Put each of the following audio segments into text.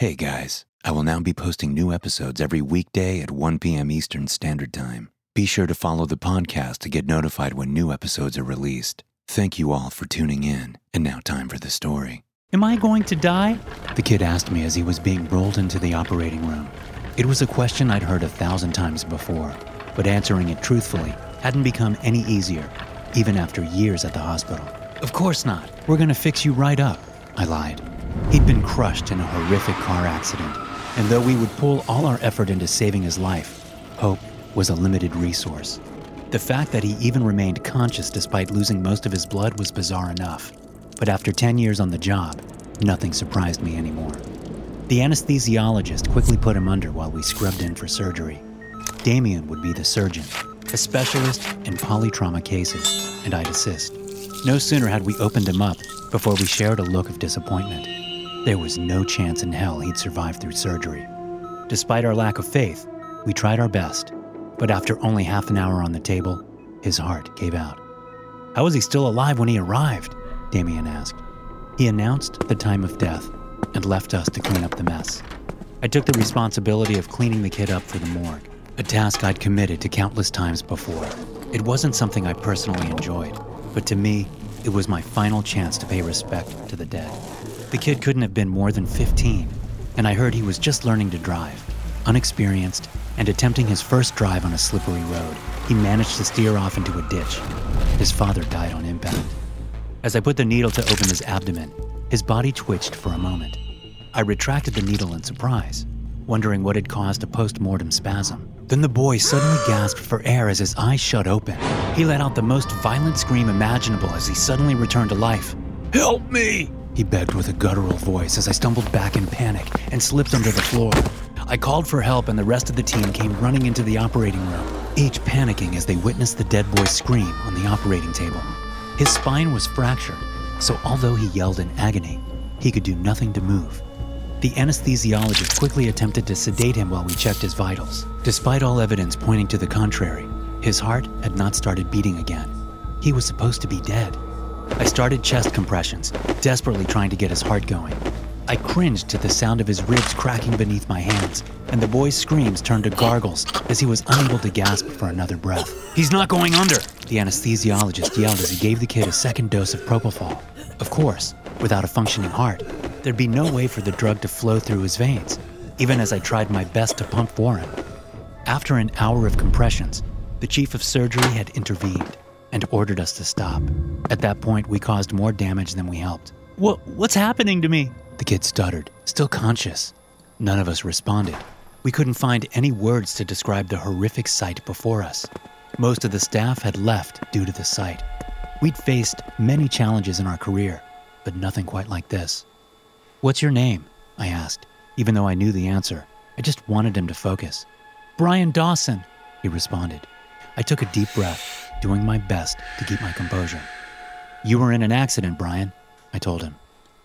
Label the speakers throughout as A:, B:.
A: Hey guys, I will now be posting new episodes every weekday at 1 p.m. Eastern Standard Time. Be sure to follow the podcast to get notified when new episodes are released. Thank you all for tuning in. And now, time for the story.
B: Am I going to die?
A: The kid asked me as he was being rolled into the operating room. It was a question I'd heard a thousand times before, but answering it truthfully hadn't become any easier, even after years at the hospital.
B: Of course not.
A: We're gonna fix you right up, I lied. He'd been crushed in a horrific car accident, and though we would pull all our effort into saving his life, hope was a limited resource. The fact that he even remained conscious despite losing most of his blood was bizarre enough. But after 10 years on the job, nothing surprised me anymore. The anesthesiologist quickly put him under while we scrubbed in for surgery. Damien would be the surgeon, a specialist in polytrauma cases, and I'd assist. No sooner had we opened him up before we shared a look of disappointment. There was no chance in hell he'd survive through surgery. Despite our lack of faith, we tried our best, but after only half an hour on the table, his heart gave out. How was he still alive when he arrived? Damien asked. He announced the time of death and left us to clean up the mess. I took the responsibility of cleaning the kid up for the morgue, a task I'd committed to countless times before. It wasn't something I personally enjoyed, but to me, it was my final chance to pay respect to the dead. The kid couldn't have been more than 15, and I heard he was just learning to drive. Unexperienced and attempting his first drive on a slippery road, he managed to steer off into a ditch. His father died on impact. As I put the needle to open his abdomen, his body twitched for a moment. I retracted the needle in surprise, wondering what had caused a post mortem spasm. Then the boy suddenly gasped for air as his eyes shut open. He let out the most violent scream imaginable as he suddenly returned to life. Help me! He begged with a guttural voice as I stumbled back in panic and slipped under the floor. I called for help, and the rest of the team came running into the operating room, each panicking as they witnessed the dead boy scream on the operating table. His spine was fractured, so although he yelled in agony, he could do nothing to move. The anesthesiologist quickly attempted to sedate him while we checked his vitals. Despite all evidence pointing to the contrary, his heart had not started beating again. He was supposed to be dead. I started chest compressions, desperately trying to get his heart going. I cringed to the sound of his ribs cracking beneath my hands, and the boy's screams turned to gargles as he was unable to gasp for another breath. He's not going under, the anesthesiologist yelled as he gave the kid a second dose of propofol. Of course, without a functioning heart, there'd be no way for the drug to flow through his veins, even as I tried my best to pump for him. After an hour of compressions, the chief of surgery had intervened and ordered us to stop. At that point, we caused more damage than we helped.
B: What, what's happening to me?
A: The kid stuttered, still conscious. None of us responded. We couldn't find any words to describe the horrific sight before us. Most of the staff had left due to the sight. We'd faced many challenges in our career, but nothing quite like this. What's your name? I asked, even though I knew the answer. I just wanted him to focus.
B: Brian Dawson,
A: he responded. I took a deep breath doing my best to keep my composure. You were in an accident, Brian, I told him.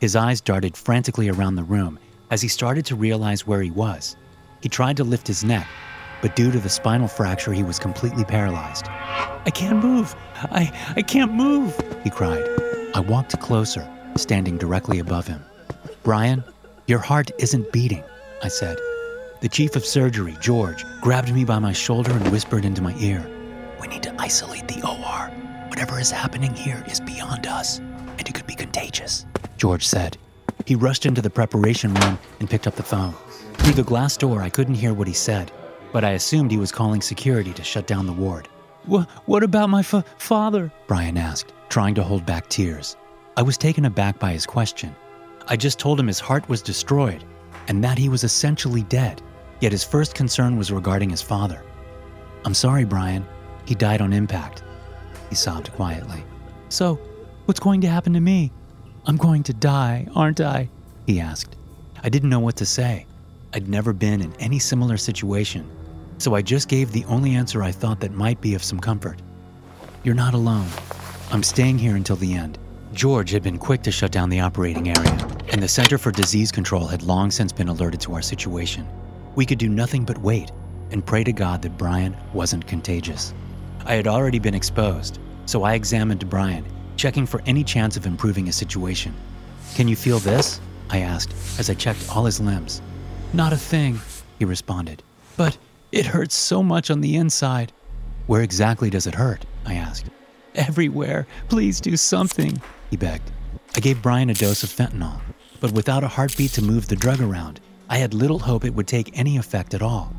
A: His eyes darted frantically around the room as he started to realize where he was. He tried to lift his neck, but due to the spinal fracture, he was completely paralyzed.
B: I can't move. I, I can't move,
A: he cried. I walked closer, standing directly above him. Brian, your heart isn't beating, I said. The chief of surgery, George, grabbed me by my shoulder and whispered into my ear. We need to isolate the OR. Whatever is happening here is beyond us, and it could be contagious, George said. He rushed into the preparation room and picked up the phone. Through the glass door, I couldn't hear what he said, but I assumed he was calling security to shut down the ward.
B: what about my fa- father?
A: Brian asked, trying to hold back tears. I was taken aback by his question. I just told him his heart was destroyed and that he was essentially dead, yet his first concern was regarding his father. I'm sorry, Brian. He died on impact. He sobbed quietly.
B: So, what's going to happen to me? I'm going to die, aren't I?
A: He asked. I didn't know what to say. I'd never been in any similar situation, so I just gave the only answer I thought that might be of some comfort. You're not alone. I'm staying here until the end. George had been quick to shut down the operating area, and the Center for Disease Control had long since been alerted to our situation. We could do nothing but wait and pray to God that Brian wasn't contagious. I had already been exposed, so I examined Brian, checking for any chance of improving his situation. Can you feel this? I asked as I checked all his limbs.
B: Not a thing, he responded. But it hurts so much on the inside.
A: Where exactly does it hurt? I asked.
B: Everywhere. Please do something
A: he begged. I gave Brian a dose of fentanyl, but without a heartbeat to move the drug around, I had little hope it would take any effect at all.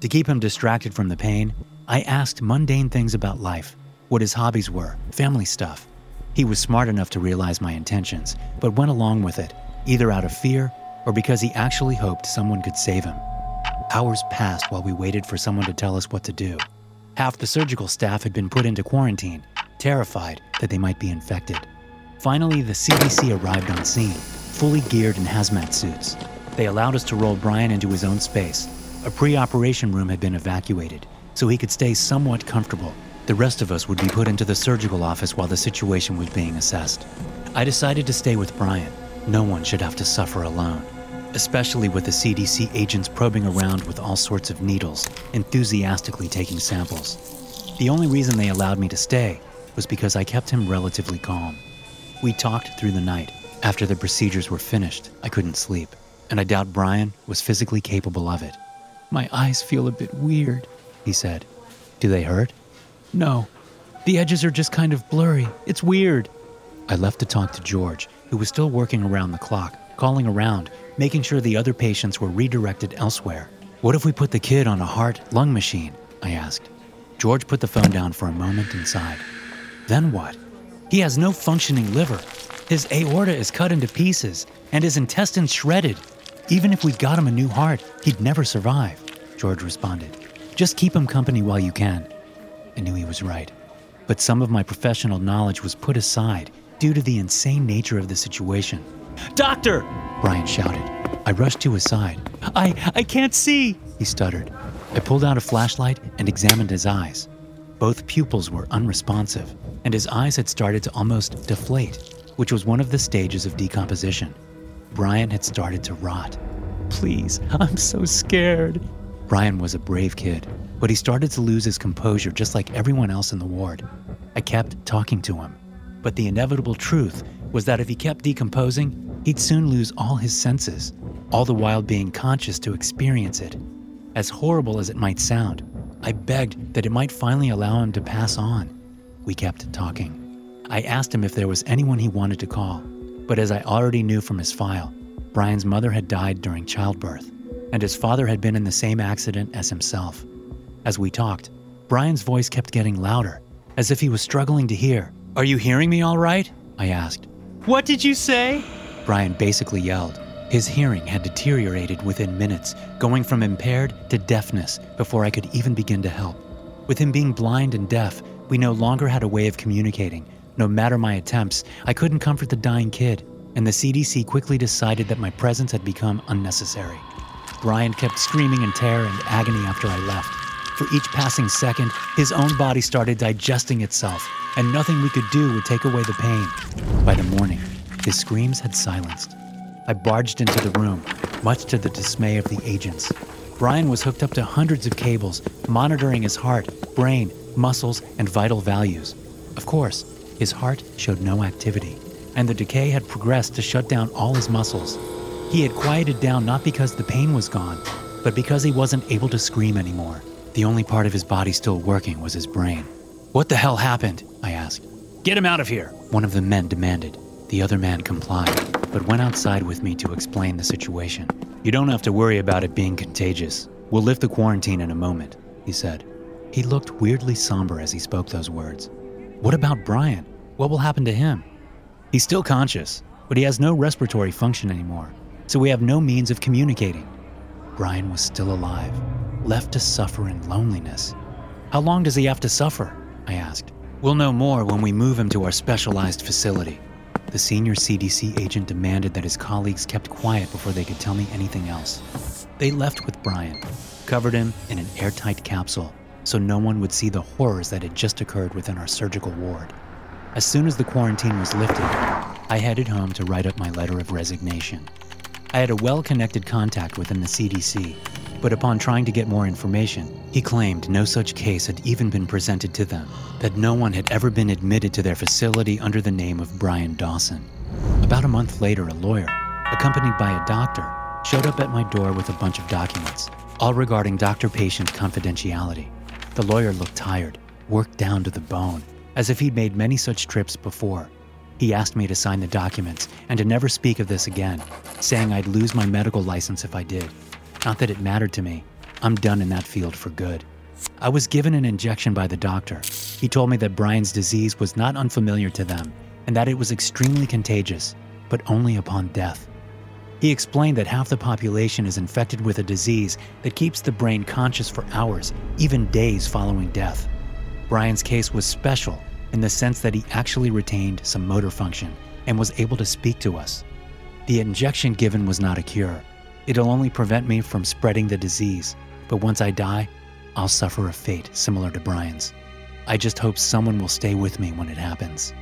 A: To keep him distracted from the pain, I asked mundane things about life, what his hobbies were, family stuff. He was smart enough to realize my intentions, but went along with it, either out of fear or because he actually hoped someone could save him. Hours passed while we waited for someone to tell us what to do. Half the surgical staff had been put into quarantine, terrified that they might be infected. Finally, the CDC arrived on scene, fully geared in hazmat suits. They allowed us to roll Brian into his own space. A pre operation room had been evacuated, so he could stay somewhat comfortable. The rest of us would be put into the surgical office while the situation was being assessed. I decided to stay with Brian. No one should have to suffer alone, especially with the CDC agents probing around with all sorts of needles, enthusiastically taking samples. The only reason they allowed me to stay was because I kept him relatively calm. We talked through the night. After the procedures were finished, I couldn't sleep, and I doubt Brian was physically capable of it.
B: My eyes feel a bit weird, he said.
A: Do they hurt?
B: No. The edges are just kind of blurry. It's weird.
A: I left to talk to George, who was still working around the clock, calling around, making sure the other patients were redirected elsewhere. What if we put the kid on a heart lung machine? I asked. George put the phone down for a moment and sighed. Then what? He has no functioning liver. His aorta is cut into pieces and his intestines shredded. Even if we got him a new heart, he'd never survive, George responded. Just keep him company while you can. I knew he was right. But some of my professional knowledge was put aside due to the insane nature of the situation.
B: Doctor!
A: Brian shouted. I rushed to his side.
B: I, I can't see,
A: he stuttered. I pulled out a flashlight and examined his eyes. Both pupils were unresponsive, and his eyes had started to almost deflate, which was one of the stages of decomposition. Brian had started to rot.
B: Please, I'm so scared.
A: Brian was a brave kid, but he started to lose his composure just like everyone else in the ward. I kept talking to him, but the inevitable truth was that if he kept decomposing, he'd soon lose all his senses, all the while being conscious to experience it. As horrible as it might sound, I begged that it might finally allow him to pass on. We kept talking. I asked him if there was anyone he wanted to call, but as I already knew from his file, Brian's mother had died during childbirth, and his father had been in the same accident as himself. As we talked, Brian's voice kept getting louder, as if he was struggling to hear. Are you hearing me all right? I asked.
B: What did you say?
A: Brian basically yelled. His hearing had deteriorated within minutes, going from impaired to deafness before I could even begin to help. With him being blind and deaf, we no longer had a way of communicating. No matter my attempts, I couldn't comfort the dying kid, and the CDC quickly decided that my presence had become unnecessary. Brian kept screaming in terror and agony after I left. For each passing second, his own body started digesting itself, and nothing we could do would take away the pain. By the morning, his screams had silenced. I barged into the room, much to the dismay of the agents. Brian was hooked up to hundreds of cables, monitoring his heart, brain, muscles, and vital values. Of course, his heart showed no activity, and the decay had progressed to shut down all his muscles. He had quieted down not because the pain was gone, but because he wasn't able to scream anymore. The only part of his body still working was his brain. What the hell happened? I asked.
B: Get him out of here,
A: one of the men demanded. The other man complied. but went outside with me to explain the situation. You don't have to worry about it being contagious. We'll lift the quarantine in a moment, he said. He looked weirdly somber as he spoke those words. What about Brian? What will happen to him? He's still conscious, but he has no respiratory function anymore, so we have no means of communicating. Brian was still alive, left to suffer in loneliness. How long does he have to suffer? I asked. We'll know more when we move him to our specialized facility. The senior CDC agent demanded that his colleagues kept quiet before they could tell me anything else. They left with Brian, covered him in an airtight capsule so no one would see the horrors that had just occurred within our surgical ward. As soon as the quarantine was lifted, I headed home to write up my letter of resignation. I had a well connected contact within the CDC, but upon trying to get more information, he claimed no such case had even been presented to them, that no one had ever been admitted to their facility under the name of Brian Dawson. About a month later, a lawyer, accompanied by a doctor, showed up at my door with a bunch of documents, all regarding doctor patient confidentiality. The lawyer looked tired, worked down to the bone, as if he'd made many such trips before. He asked me to sign the documents and to never speak of this again, saying I'd lose my medical license if I did. Not that it mattered to me. I'm done in that field for good. I was given an injection by the doctor. He told me that Brian's disease was not unfamiliar to them and that it was extremely contagious, but only upon death. He explained that half the population is infected with a disease that keeps the brain conscious for hours, even days following death. Brian's case was special in the sense that he actually retained some motor function and was able to speak to us. The injection given was not a cure. It'll only prevent me from spreading the disease, but once I die, I'll suffer a fate similar to Brian's. I just hope someone will stay with me when it happens.